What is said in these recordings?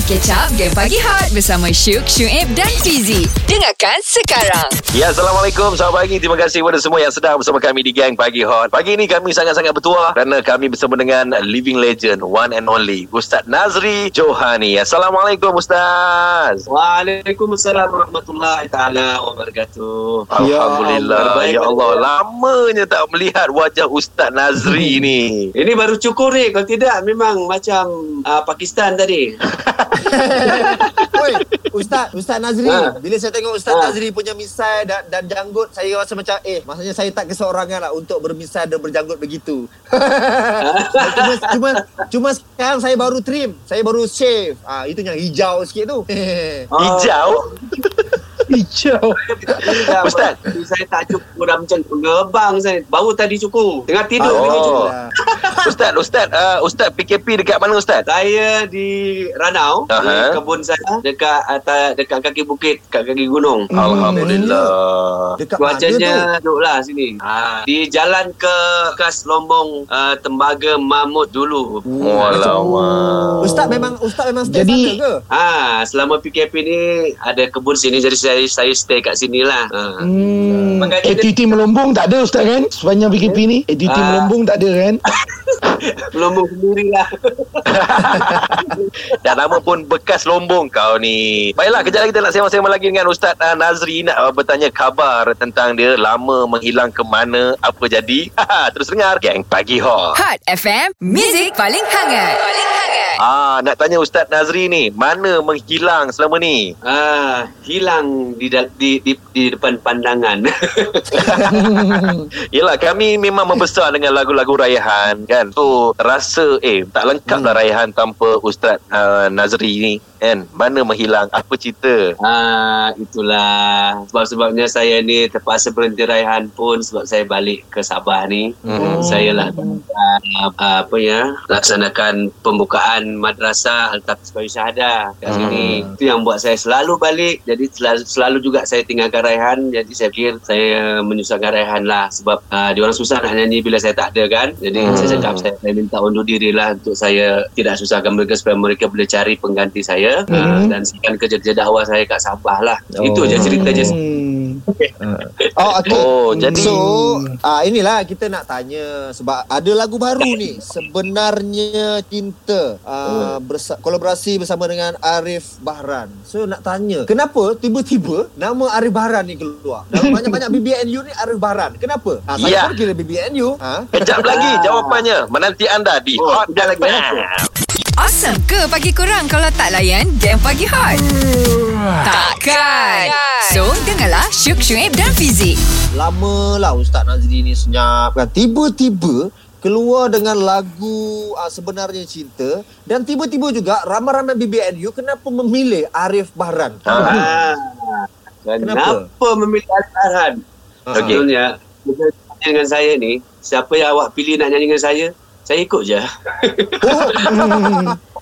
Mari catch up Game Pagi Hot Bersama Syuk, Syuib dan Fizi Dengarkan sekarang Ya, Assalamualaikum. Selamat pagi. Terima kasih kepada semua yang sedang bersama kami di Gang Pagi Hot. Pagi ini kami sangat-sangat bertuah kerana kami bersama dengan living legend, one and only, Ustaz Nazri Johani. Assalamualaikum, Ustaz. Waalaikumsalam warahmatullahi taala wabarakatuh. Alhamdulillah. Ya Allah, lamanya tak melihat wajah Ustaz Nazri ni. Ini baru cukur ni. Kalau tidak memang macam uh, Pakistan tadi. Oi, Ustaz, Ustaz Nazri. Ha. Bila saya tengok Ustaz Ha. Nazri punya misai dan, dan janggut, saya rasa macam eh, maksudnya saya tak keseorangan lah untuk bermisai dan berjanggut begitu. cuma, cuma cuma sekarang saya baru trim, saya baru shave. Ah, itu yang hijau sikit tu. Hijau. Hijau. Dah, Ustaz. Saya tak cukur dah macam gerbang saya. Baru tadi cukur. Tengah tidur Oh. oh. cukur. Ustaz, Ustaz, uh, Ustaz PKP dekat mana Ustaz? Saya di Ranau, Aha. di kebun saya dekat atas dekat kaki bukit, kat kaki gunung. Alhamdulillah. Dekat mana tu? Cuacanya duduk lah sini. Ha, di jalan ke Kas Lombong uh, Tembaga Mamut dulu. Walamak. Ustaz memang Ustaz memang stay Jadi- sana ke? Ha, selama PKP ni ada kebun sini jadi saya saya stay kat sini lah. Ha. Hmm, Mengaji- aktiviti melombong tak ada Ustaz kan? Sepanjang PKP ni Aktiviti Ah. melombong tak ada kan? Lombong sendiri lah. Dan nama pun bekas lombong kau ni. Baiklah, kejap lagi kita nak sembang-sembang lagi dengan Ustaz uh, Nazri nak uh, bertanya khabar tentang dia lama menghilang ke mana, apa jadi. Terus dengar Gang Pagi Hot. Hot FM Music paling hangat Paling hangat Ah, nak tanya Ustaz Nazri ni, mana menghilang selama ni? Ah, hilang di, di di di depan pandangan. Yelah, kami memang membesar dengan lagu-lagu rayahan kan. So, rasa eh tak lengkap lah rayahan tanpa Ustaz uh, Nazri ni kan. Mana menghilang, apa cerita? ah, itulah sebab-sebabnya saya ni terpaksa berhenti raihan pun sebab saya balik ke Sabah ni. Hmm. Saya lah uh, apa ya laksanakan pembukaan madrasah Al-Tafis Bayu Syahadah kat sini. Itu yang buat saya selalu balik. Jadi selalu, selalu juga saya tinggalkan raihan. Jadi saya fikir saya menyusahkan raihan lah sebab uh, dia orang susah nak nyanyi bila saya tak ada kan. Jadi Hmm. saya cakap saya, saya minta undur diri lah untuk saya tidak susahkan mereka supaya mereka boleh cari pengganti saya uh, Hmm. dan sekian kerja-kerja dakwah saya kat Sabah lah. Itu je cerita je. Hmm. Oh, okey. Oh, jadi So, ah inilah kita nak tanya sebab ada lagu baru ni sebenarnya cinta ah, bersa- kolaborasi bersama dengan Arif Bahran. So nak tanya, kenapa tiba-tiba nama Arif Bahran ni keluar? Dalam banyak-banyak BBNU ni Arif Bahran. Kenapa? Ha, saya Ya. pun kira BBNU. Ha? Kejap lagi jawapannya menanti anda di Oh, Hot kejap lagi, FM. Awesome ke pagi kurang Kalau tak layan Game Pagi Hot Takkan So dengarlah Syuk, Syuib dan Fizi Lama lah Ustaz Nazri ni senyap kan. Tiba-tiba keluar dengan lagu uh, sebenarnya cinta dan tiba-tiba juga ramai-ramai BBNU kenapa memilih Arif Bahran? Ha. Ah, kenapa? Kenapa? memilih Al-Farhan? Ah. Okey. Sebenarnya dengan saya ni, siapa yang awak pilih nak nyanyi dengan saya, saya ikut je. Oh.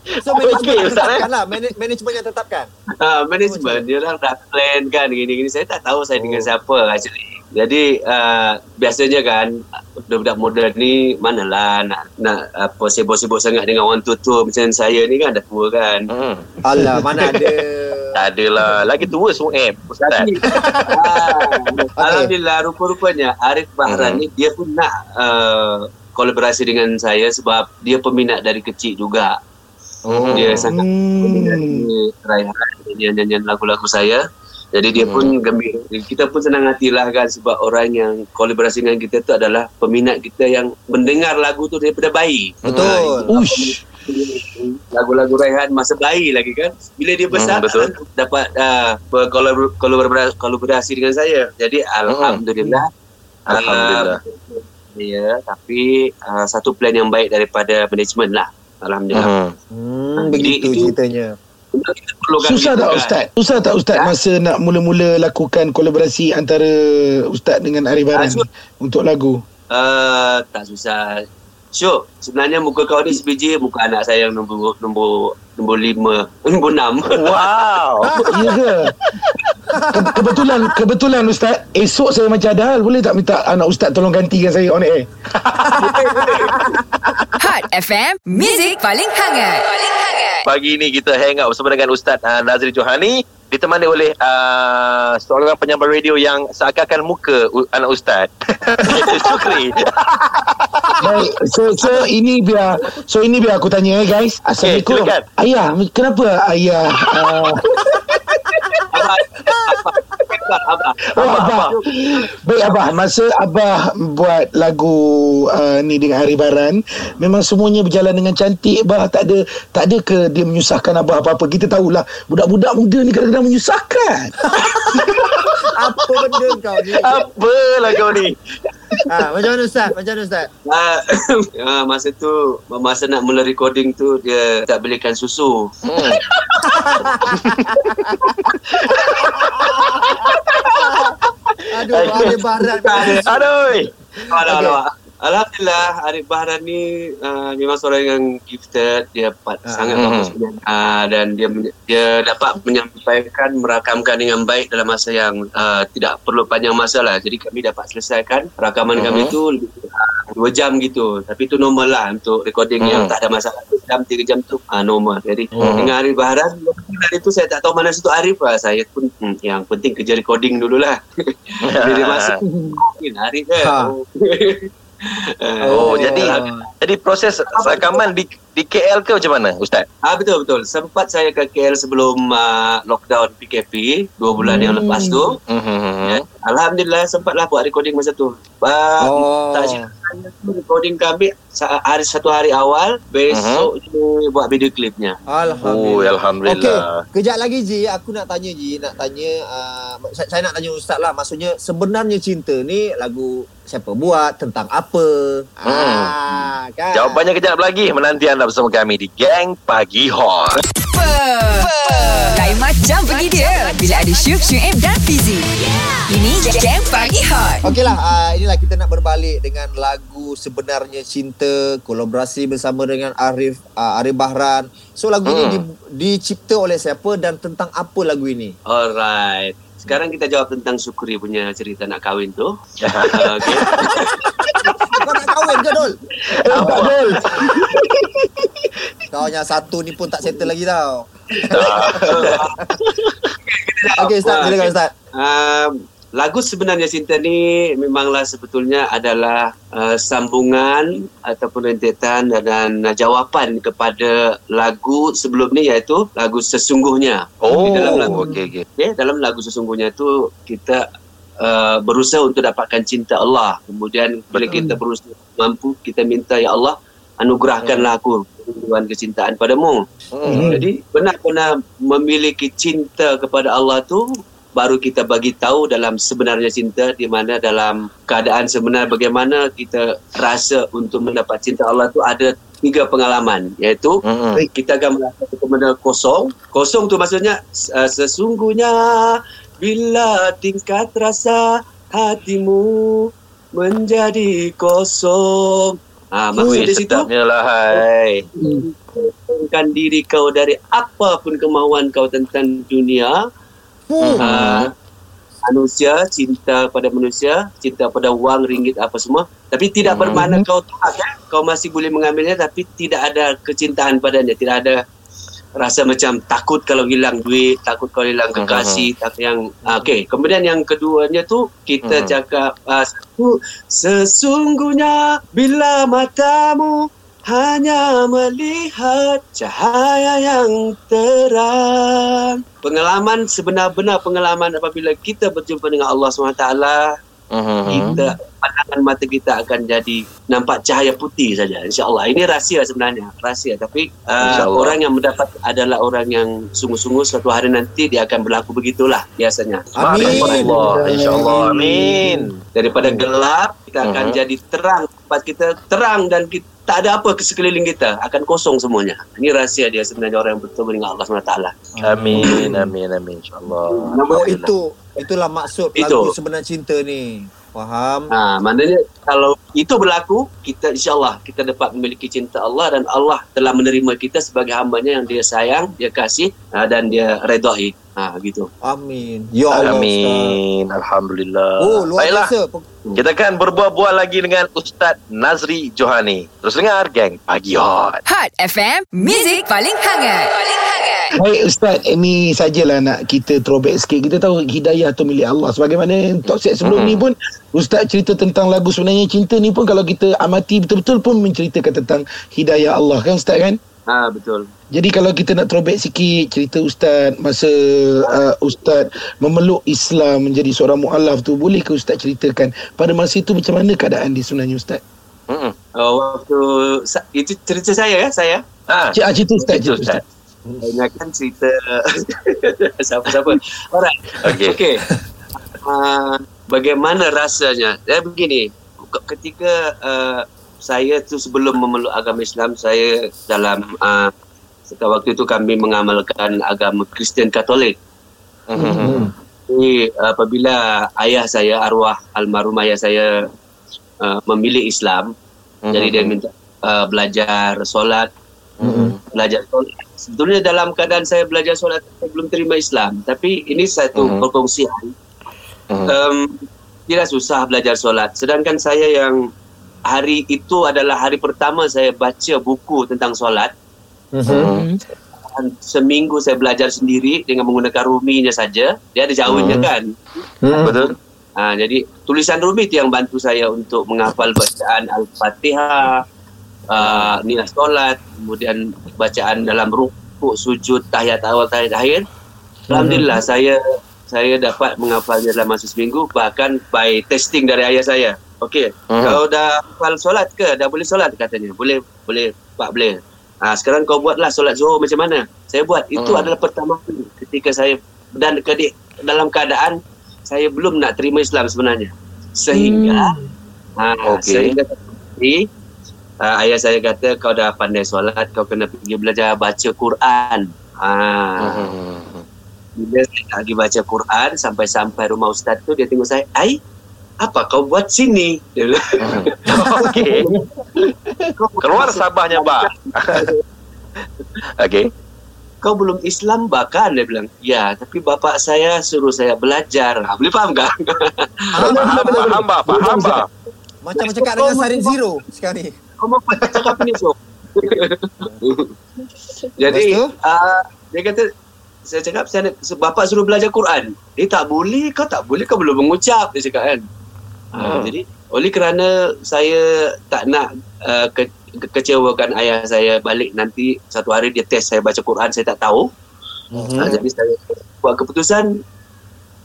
so yang Ustaz, eh? tetapkan lah Man- Manajemen yang tetapkan Ha, management dia orang dah plan kan gini-gini. Saya tak tahu saya dengan siapa actually. Jadi uh, biasanya kan budak-budak muda ni manalah nak nak apa sibuk-sibuk sangat dengan orang tua-tua macam saya ni kan dah tua kan. Hmm. Alah mana ada Tak adalah. Lagi tua semua eh, Ustaz. Ah, Alhamdulillah rupa-rupanya Arif Bahran Hmm. ni dia pun nak uh, kolaborasi dengan saya sebab dia peminat dari kecil juga. Hmm. Dia sangat peminat Hmm. raihan nyanyian lagu-lagu saya. Jadi dia pun gembira. Kita pun senang hatilah kan sebab orang yang kolaborasi dengan kita tu adalah peminat kita yang mendengar lagu tu daripada bayi. Betul Ush. Lagu-lagu Raihan masa bayi lagi kan. Bila dia besar Hmm, betul. dapat uh, berkolabor- kolaborasi, kolaborasi dengan saya. Jadi alhamdulillah. Hmm. Alhamdulillah. Uh, ya, tapi uh, satu plan yang baik daripada manajemen lah. Alhamdulillah. Hmm. hmm, Begitu itu- ceritanya Susah tak kan. Ustaz? Susah tak Ustaz masa nak mula-mula lakukan kolaborasi antara Ustaz dengan Arif Baran Ah, ni untuk lagu? Uh, tak susah. Syuk, sebenarnya muka kau ni sebiji muka anak saya yang nombor nombor nombor lima, nombor enam. Wow. Ya ke? Ke- kebetulan kebetulan Ustaz, esok saya macam ada hal, boleh tak minta anak Ustaz tolong gantikan saya on air? Hot FM Music paling hangat Paling hangat. Pagi ni kita hang out bersama dengan Ustaz uh, Nazri Johani ditemani oleh uh, seorang penyampai radio yang seakan-akan muka u- anak Ustaz. Syukri. Baik, so, so ini biar so ini biar aku tanya eh guys. Assalamualaikum. silakan. ayah, kenapa ayah uh, Abah, Oh, Abah. Baik Abah, masa Abah buat lagu uh, ni dengan Hari Baran, memang semuanya berjalan dengan cantik Abah. Tak ada tak ada ke dia menyusahkan Abah apa-apa? Kita tahulah budak-budak muda ni kadang-kadang menyusahkan. Apa benda kau ni? Apalah kau ni? Ha, macam mana Ustaz? Macam mana Ustaz? Ah, ah, masa tu masa nak mula recording tu dia tak belikan susu. Hmm. Aduh, ada barat. Aduh. Alah, alah. Alhamdulillah Arif Bahran ni uh, memang seorang yang gifted dia dapat Ah. sangat Mhm. bagus uh, dan dia dia dapat menyampaikan merakamkan dengan baik dalam masa yang uh, tidak perlu panjang masa lah jadi kami dapat selesaikan rakaman Mhm. kami tu lebih kurang dua jam gitu tapi tu normal lah untuk recording yang Mhm. tak ada masalah dua jam tiga jam tu uh, normal jadi Mhm. dengan Arif Bahran dari itu saya tak tahu mana situ Arif lah saya pun hmm, yang penting kerja recording dululah masuk mungkin Arif ke Ha. oh. Oh, jadi jadi proses rakaman di di KL ke macam mana Ustaz? Ah betul betul. Sempat saya ke KL sebelum uh, lockdown PKP dua bulan yang lepas tu. Hmm. Ya. Alhamdulillah sempatlah buat recording masa tu. Uh, Oh. Tak recording kami sa- hari satu hari awal besok uh buat video klipnya. Oh, Alhamdulillah. Okey, alhamdulillah. kejap lagi Ji, aku nak tanya Ji, nak tanya uh, saya, saya nak tanya ustaz lah. Maksudnya sebenarnya cinta ni lagu siapa buat, tentang apa? Ah, kan. Jawapannya kejap lagi menanti anda bersama kami di Gang Pagi Hot. Apa? Lain macam pergi dia bila ada Syuk, Syuib dan Fizi. Ini Jam Pagi Hot. Okeylah, uh, inilah kita nak berbalik dengan lagu sebenarnya cinta kolaborasi bersama dengan Arif uh, Arif Bahran. So lagu ini Hmm. di, dicipta oleh siapa dan tentang apa lagu ini? Alright. Sekarang kita jawab tentang Syukri punya cerita nak kahwin tu. Uh, okay. Kau nak kahwin ke? Eh, tak Dol. Kau yang satu ni pun tak settle lagi tau. Okey Ustaz, silakan Ustaz. Um, lagu sebenarnya cinta ni memanglah sebetulnya adalah uh, sambungan ataupun rentetan dan, dan jawapan kepada lagu sebelum ni iaitu lagu sesungguhnya. Oh, Di dalam lagu. okey okey. Okay, dalam lagu sesungguhnya tu kita uh, berusaha untuk dapatkan cinta Allah. Kemudian bila kita berusaha mampu kita minta ya Allah anugerahkanlah aku kerinduan kecintaan padamu. Hmm. Jadi benar-benar memiliki cinta kepada Allah tu baru kita bagi tahu dalam sebenarnya cinta di mana dalam keadaan sebenar bagaimana kita rasa untuk mendapat cinta Allah tu ada tiga pengalaman iaitu Hmm. kita akan merasa benar kosong. Kosong tu maksudnya uh, sesungguhnya bila tingkat rasa hatimu menjadi kosong. Ah, maksud Ui, di situ lah hai. kosongkan diri kau dari apapun kemauan kau tentang dunia. Hmm. Ah, manusia, cinta pada manusia, cinta pada wang, ringgit apa semua. Tapi tidak Hmm. bermakna kau tolak kan? Kau masih boleh mengambilnya tapi tidak ada kecintaan padanya. Tidak ada rasa macam takut kalau hilang duit, takut kalau hilang kekasih, tak yang ah, okey. Kemudian yang keduanya tu kita Hmm. cakap ah, satu sesungguhnya bila matamu hanya melihat cahaya yang terang. Pengalaman sebenar-benar pengalaman apabila kita berjumpa dengan Allah SWT, Kita pandangan mata kita akan jadi nampak cahaya putih saja insyaallah ini rahsia sebenarnya rahsia tapi uh, orang yang mendapat adalah orang yang sungguh-sungguh suatu hari nanti dia akan berlaku begitulah biasanya Amin. InsyaAllah. InsyaAllah. Amin. daripada gelap kita akan Mhm. jadi terang tempat kita terang dan kita tak ada apa ke sekeliling kita akan kosong semuanya ini rahsia dia sebenarnya orang yang bertemu dengan Allah SWT Amin. Amin. Amin. InsyaAllah. Oh Alhamdulillah. itu itulah maksud Itu. lagu sebenar cinta ni. Faham? Ha, maknanya kalau itu berlaku, kita insyaAllah kita dapat memiliki cinta Allah dan Allah telah menerima kita sebagai hambanya yang dia sayang, dia kasih uh, dan dia redai. Ha, gitu. Amin. Ya Allah. Ustaz. Amin. Alhamdulillah. Oh, luar Baiklah. biasa. Kita akan berbual-bual lagi dengan Ustaz Nazri Johani. Terus dengar, geng. Pagi Hot. Hot FM, Music paling hangat. Paling hangat. Baik Ustaz, ini sajalah nak kita throwback sikit. Kita tahu hidayah tu milik Allah. Sebagaimana talk set sebelum Mhm. ni pun Ustaz cerita tentang lagu sebenarnya cinta ni pun kalau kita amati betul-betul pun menceritakan tentang hidayah Allah kan Ustaz kan? Ha, betul. Jadi kalau kita nak throwback sikit cerita Ustaz masa uh, Ustaz memeluk Islam menjadi seorang mu'alaf tu boleh ke Ustaz ceritakan pada masa itu macam mana keadaan dia sebenarnya Ustaz? Mm-mm. Uh, waktu itu cerita saya ya, saya. Ha, ah, cerita Ustaz, cerita Ustaz. Ustaz. Banyakkan cerita siapa-siapa. Alright. Okey. Okey. Uh, bagaimana rasanya? Eh begini, ke- ketika uh, saya tu sebelum memeluk agama Islam, saya dalam uh, waktu itu kami mengamalkan agama Kristian Katolik. Mhm. Jadi apabila ayah saya arwah almarhum ayah saya uh, memilih Islam, Mhm. jadi dia minta uh, belajar solat, Mhm. Belajar solat. Sebetulnya dalam keadaan saya belajar solat saya belum terima Islam, tapi ini satu Mhm. perkongsian. Mhm. Um, tidak susah belajar solat. Sedangkan saya yang hari itu adalah hari pertama saya baca buku tentang solat. Mhm. Dan seminggu saya belajar sendiri dengan menggunakan ruminya saja. Dia ada jawanya Mhm. kan. Betul? Ha, jadi tulisan Rumi itu yang bantu saya untuk menghafal bacaan Al-Fatihah, uh, niat solat, kemudian bacaan dalam rukuk, sujud, tahiyat awal, tahiyat akhir. Alhamdulillah saya saya dapat menghafalnya dalam masa seminggu bahkan by testing dari ayah saya. Okey, Mhm. kau dah hafal solat ke? Dah boleh solat katanya. Boleh, boleh, Pak boleh. Ha, sekarang kau buatlah solat Zuhur macam mana? Saya buat. Itu Hmm. adalah pertama kali ketika saya dan kedik dalam keadaan saya belum nak terima Islam sebenarnya. Sehingga ha, Okey. sehingga tadi, uh, ayah saya kata kau dah pandai solat, kau kena pergi belajar baca Quran. Ha, bila saya nak pergi baca Quran sampai-sampai rumah ustaz tu dia tengok saya, "Ai, apa kau buat sini?" Dia bilang, Okey. Keluar Sabahnya, Bah. Okey. kau belum Islam bahkan dia bilang ya tapi bapak saya suruh saya belajar ha, boleh faham tak Faham, faham, Bah. Faham, Bah. Macam cakap dengan Sarin Zero sekarang ni. Kau mau cakap ini so jadi uh, dia kata saya cakap saya nak, bapak suruh belajar Quran eh tak boleh kau tak boleh kau belum mengucap dia cakap kan uh, Hmm. jadi oleh kerana saya tak nak uh, ke, ke- kecewakan ayah saya balik nanti satu hari dia test saya baca Quran saya tak tahu Mhm. Hmm. jadi saya buat keputusan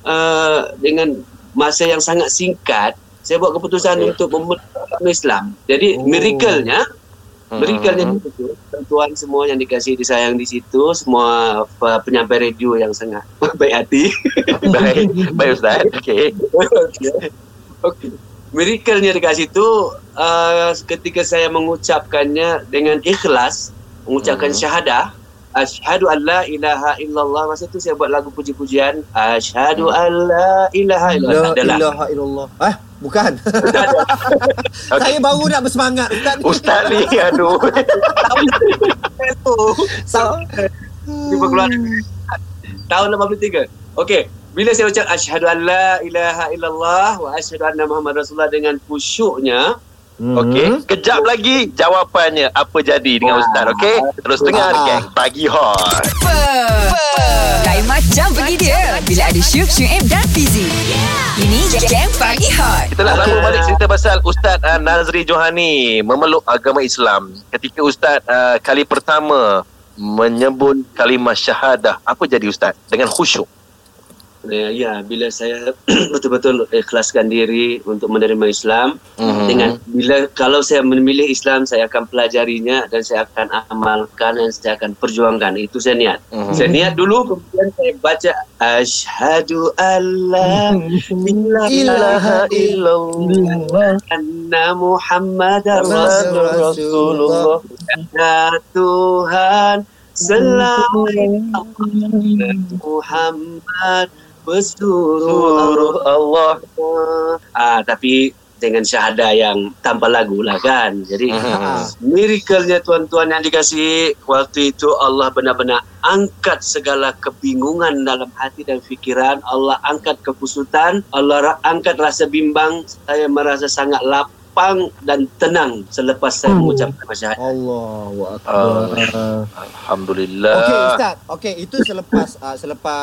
uh, dengan masa yang sangat singkat saya buat keputusan Okey. untuk memeluk Islam. Jadi Oh. miracle-nya miracle-nya Mhm. itu tuan semua yang dikasih disayang di situ semua uh, penyampai radio yang sangat baik hati. Baik, baik Ustaz. Okey. Okey. Miracle-nya dekat situ uh, ketika saya mengucapkannya dengan ikhlas mengucapkan Mhm. syahadah Asyhadu an la ilaha illallah Masa tu saya buat lagu puji-pujian Asyhadu an la ilaha illallah La ilaha illallah. Ah, bukan. Okey. Saya baru nak bersemangat Ustaz. ni. Ustaz ni, aduh. Tiba keluar Tahun 83 Okey Bila saya ucap Asyhadu an la ilaha illallah Wa asyhadu anna Muhammad Rasulullah Dengan khusyuknya Okey, kejap lagi jawapannya apa jadi dengan Ustaz, okey? Terus dengar Ah. geng Pagi Hot. Lain macam pergi dia. Bila ada Syuk, Syuib dan Fizi. Ini Jam Pagi Hot. Kita nak sambung balik cerita pasal Ustaz uh, Nazri Johani memeluk agama Islam. Ketika Ustaz uh, kali pertama menyebut kalimah syahadah, apa jadi Ustaz? Dengan khusyuk. Ya, ya bila saya betul-betul ikhlaskan diri untuk menerima Islam Mhm. dengan bila kalau saya memilih Islam saya akan pelajarinya dan saya akan amalkan dan saya akan perjuangkan. Itu saya niat. Mhm. saya niat dulu kemudian saya baca asyhadu alla ilaha illallah anna muhammadar rasulullah. Ya Tuhan selamat Muhammad bersuruh Allah. Ah, tapi dengan syahadah yang tanpa lagu lah kan. Jadi Mhm. miracle-nya tuan-tuan yang dikasihi waktu itu Allah benar-benar angkat segala kebingungan dalam hati dan fikiran. Allah angkat kepusutan. Allah angkat rasa bimbang. Saya merasa sangat lapang dan tenang selepas saya mengucapkan syahadat. Allahu akbar. Ah. Alhamdulillah. Okey ustaz. Okey itu selepas uh, selepas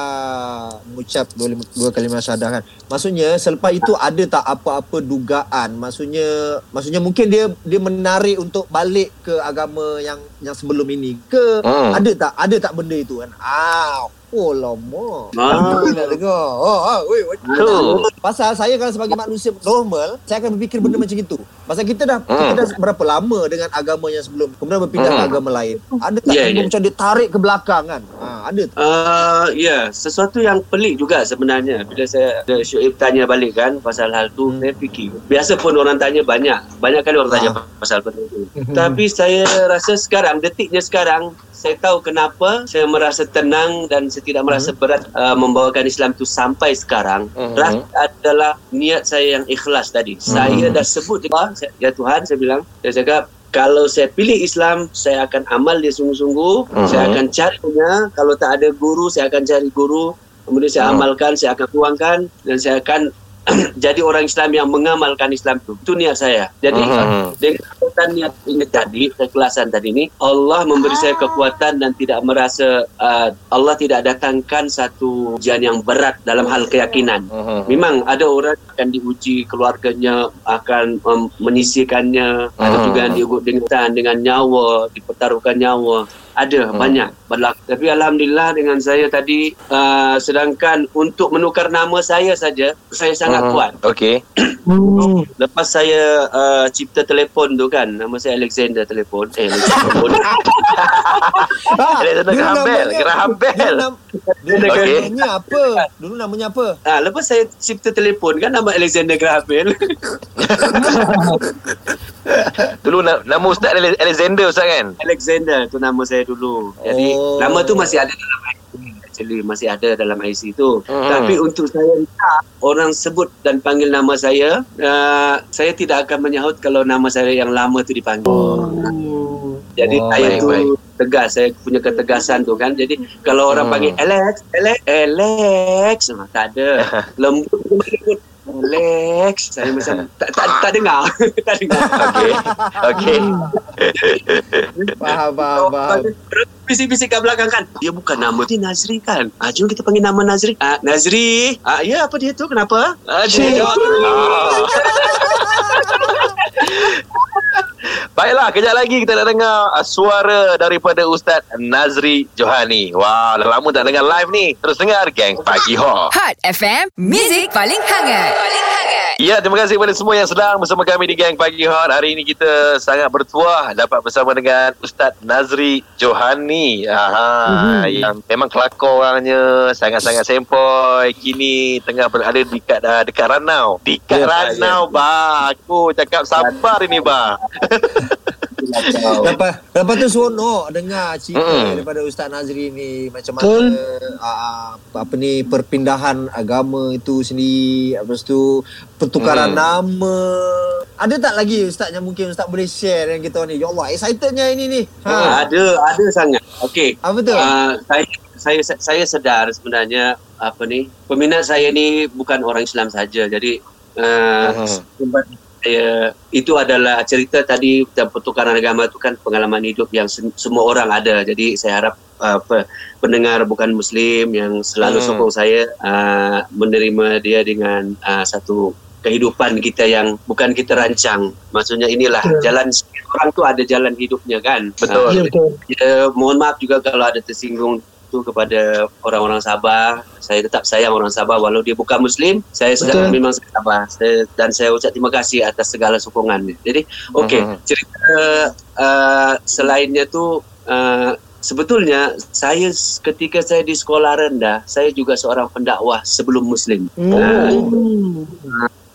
mengucap dua, dua kalimah syahadah kan. Maksudnya selepas itu ada tak apa-apa dugaan? Maksudnya maksudnya mungkin dia dia menarik untuk balik ke agama yang yang sebelum ini ke Hmm. ada tak ada tak benda itu kan? Ah, oh lama. Ah. Nak dengar. Oh, ah, weh, weh. Tu. Pasal saya kalau sebagai manusia normal, saya akan berfikir benda macam itu. Pasal kita dah Hmm. kita dah berapa lama dengan agama yang sebelum, kemudian berpindah ke Hmm. agama lain. Ada tak Ya, yeah, ya. macam dia tarik ke belakang kan? Ha, ada tak? Uh, ya, sesuatu yang pelik juga sebenarnya. Bila saya ada Syuib tanya balik kan pasal hal tu, Hmm. saya fikir. Biasa pun orang tanya banyak. Banyak kali orang tanya Ah. pasal benda tu. Tapi saya rasa sekarang, detiknya sekarang, saya tahu kenapa saya merasa tenang dan saya tidak merasa berat uh, membawakan Islam tu sampai sekarang. Mhm. Rasa adalah niat saya yang ikhlas tadi. Saya dah sebut saya- ya Tuhan, saya bilang, saya cakap, kalau saya pilih Islam, saya akan amal dia sungguh-sungguh. Mhm. Saya akan carinya. Kalau tak ada guru, saya akan cari guru. Kemudian saya Mhm. amalkan, saya akan tuangkan dan saya akan jadi orang Islam yang mengamalkan Islam itu. Itu niat saya. Jadi Mhm. dengan kekuatan niat ini tadi, keikhlasan tadi ini, Allah memberi saya kekuatan dan tidak merasa uh, Allah tidak datangkan satu ujian yang berat dalam hal keyakinan. Mhm. Memang ada orang akan diuji keluarganya akan um, menyisihkannya ada Hmm. juga yang diugut dengan dengan nyawa dipertaruhkan nyawa ada Hmm. banyak berlaku tapi alhamdulillah dengan saya tadi uh, sedangkan untuk menukar nama saya saja saya sangat Mhm. kuat Okey. lepas saya uh, cipta telefon tu kan nama saya Alexander telefon eh Alexander Ha, Alexander dulu Graham Bell, namanya- Graham Bell. Dulu, nam, dulu Okey. namanya apa? Dulu namanya apa? Ah, lepas saya cipta telefon kan nama Alexander Graham Bell. Dulu na- nama Ustaz Ale- Alexander Ustaz kan? Alexander tu nama saya dulu. Jadi Oh. nama tu masih ada dalam IC actually masih ada dalam IC tu. Hmm. Tapi untuk saya orang sebut dan panggil nama saya, uh, saya tidak akan menyahut kalau nama saya yang lama tu dipanggil. Jadi Oh, saya baik, tu baik. tegas, saya punya ketegasan tu kan. Jadi kalau orang Hmm. panggil Alex, Alex, Alex, ah, tak ada. Lembut Alex, saya macam tak tak, tak dengar, tak dengar. Okey. Okey. Faham, faham, faham. Bisik-bisik kat belakang kan Dia bukan nama Dia Nazri kan ah, Jom kita panggil nama Nazri ah, Nazri ah, Ya apa dia tu Kenapa ah, dia jawab Ah. Baiklah, kejap lagi kita nak dengar uh, suara daripada Ustaz Nazri Johani. Wah, dah lama tak dengar live ni. Terus dengar Gang Pagi Hot. Hot FM, Music paling hangat. Paling hangat. Ya, terima kasih kepada semua yang sedang bersama kami di Gang Pagi Hot. Hari ini kita sangat bertuah dapat bersama dengan Ustaz Nazri Johani. Aha, yang memang kelakor orangnya, sangat-sangat sempoi. Kini tengah berada dekat uh, dekat Ranau. Dekat Ya, Ranau, ba. Aku cakap sabar ini, ba. Lepas, lepas tu seronok dengar cerita Mm-mm. daripada Ustaz Nazri ni macam mana uh, apa ni perpindahan agama itu sendiri. Lepas tu pertukaran Mm. nama. Ada tak lagi Ustaz yang mungkin Ustaz boleh share dengan kita ni? Ya Allah excitednya ini ni. Ah, ha, Ada Ada sangat. Okey. Apa tu? Ah, saya saya saya sedar sebenarnya apa ni peminat saya ni bukan orang Islam saja. Jadi uh, Mhm. Saya itu adalah cerita tadi tentang pertukaran agama itu kan pengalaman hidup yang sem- semua orang ada jadi saya harap uh, pe- pendengar bukan muslim yang selalu Mhm. sokong saya uh, menerima dia dengan uh, satu kehidupan kita yang bukan kita rancang maksudnya inilah jalan orang tu ada jalan hidupnya kan Betul. Ya betul. Ya, mohon maaf juga kalau ada tersinggung tu kepada orang-orang Sabah. Saya tetap sayang orang Sabah walau dia bukan Muslim. Saya sedang Betul. memang Sabah. Saya, dan saya ucap terima kasih atas segala sokongan. Jadi, okey, Mhm. cerita uh, selainnya tu uh, sebetulnya saya ketika saya di sekolah rendah, saya juga seorang pendakwah sebelum Muslim. Hmm.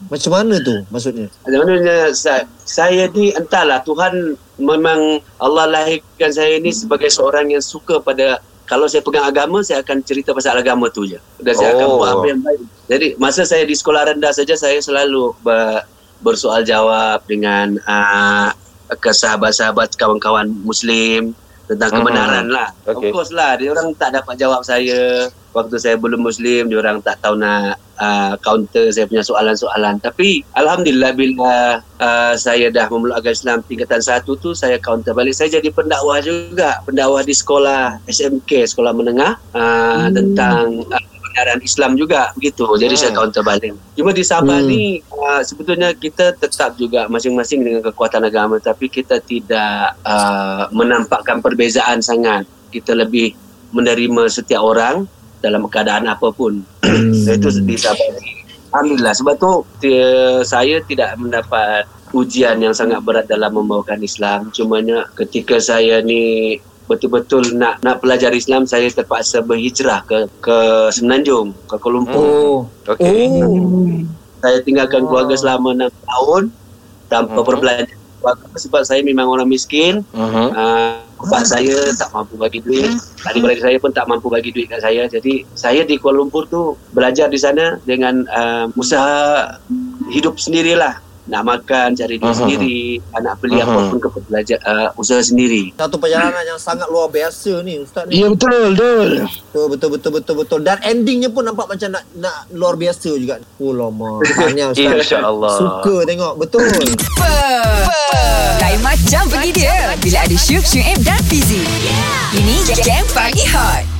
macam mana tu maksudnya Sebenarnya saya, saya ni entahlah Tuhan memang Allah lahirkan saya ni sebagai seorang yang suka pada kalau saya pegang agama saya akan cerita pasal agama tu je dan saya akan Oh. buat apa yang baik. Jadi masa saya di sekolah rendah saja saya selalu ber, bersoal jawab dengan uh, ke sahabat-sahabat kawan-kawan Muslim tentang Mhm. kebenaran lah. Okey. Of course lah, dia orang tak dapat jawab saya waktu saya belum Muslim, dia orang tak tahu nak uh, counter saya punya soalan-soalan. Tapi Alhamdulillah bila uh, saya dah memeluk agama Islam tingkatan satu tu, saya counter balik. Saya jadi pendakwah juga, pendakwah di sekolah SMK, sekolah menengah uh, tentang uh, kebenaran Islam juga begitu. Jadi Hmm. saya counter balik. Cuma di Sabah Hmm. ni uh, sebetulnya kita tetap juga masing-masing dengan kekuatan agama tapi kita tidak uh, menampakkan perbezaan sangat. Kita lebih menerima setiap orang dalam keadaan apapun. So, itu di Sabah ni. Alhamdulillah sebab tu dia, saya tidak mendapat ujian yang sangat berat dalam membawakan Islam. Cumanya ketika saya ni betul-betul nak nak pelajari Islam saya terpaksa berhijrah ke ke Semenanjung, ke Kuala Lumpur. Oh. Okey. Oh. Saya tinggalkan keluarga selama 6 tahun tanpa Mhm. perbelanjaan keluarga sebab saya memang orang miskin. Mhm. Uh, bapak saya tak mampu bagi duit. Adik-beradik saya pun tak mampu bagi duit kat saya. Jadi saya di Kuala Lumpur tu belajar di sana dengan uh, usaha hidup sendirilah. Nak makan, cari duit Mhm. sendiri, nak beli Mhm. apa pun ke belajar uh, usaha sendiri. Satu perjalanan yang sangat luar biasa ni Ustaz ni. Ya betul betul. Betul betul betul betul betul. Dan endingnya pun nampak macam nak nak luar biasa juga. Oh lama. Tahniah Ustaz. InsyaAllah. Suka tengok. Betul. Lain macam pergi dia. Bila ada Syuk, Syuk M dan Fizi. Ini Game Pagi Hot.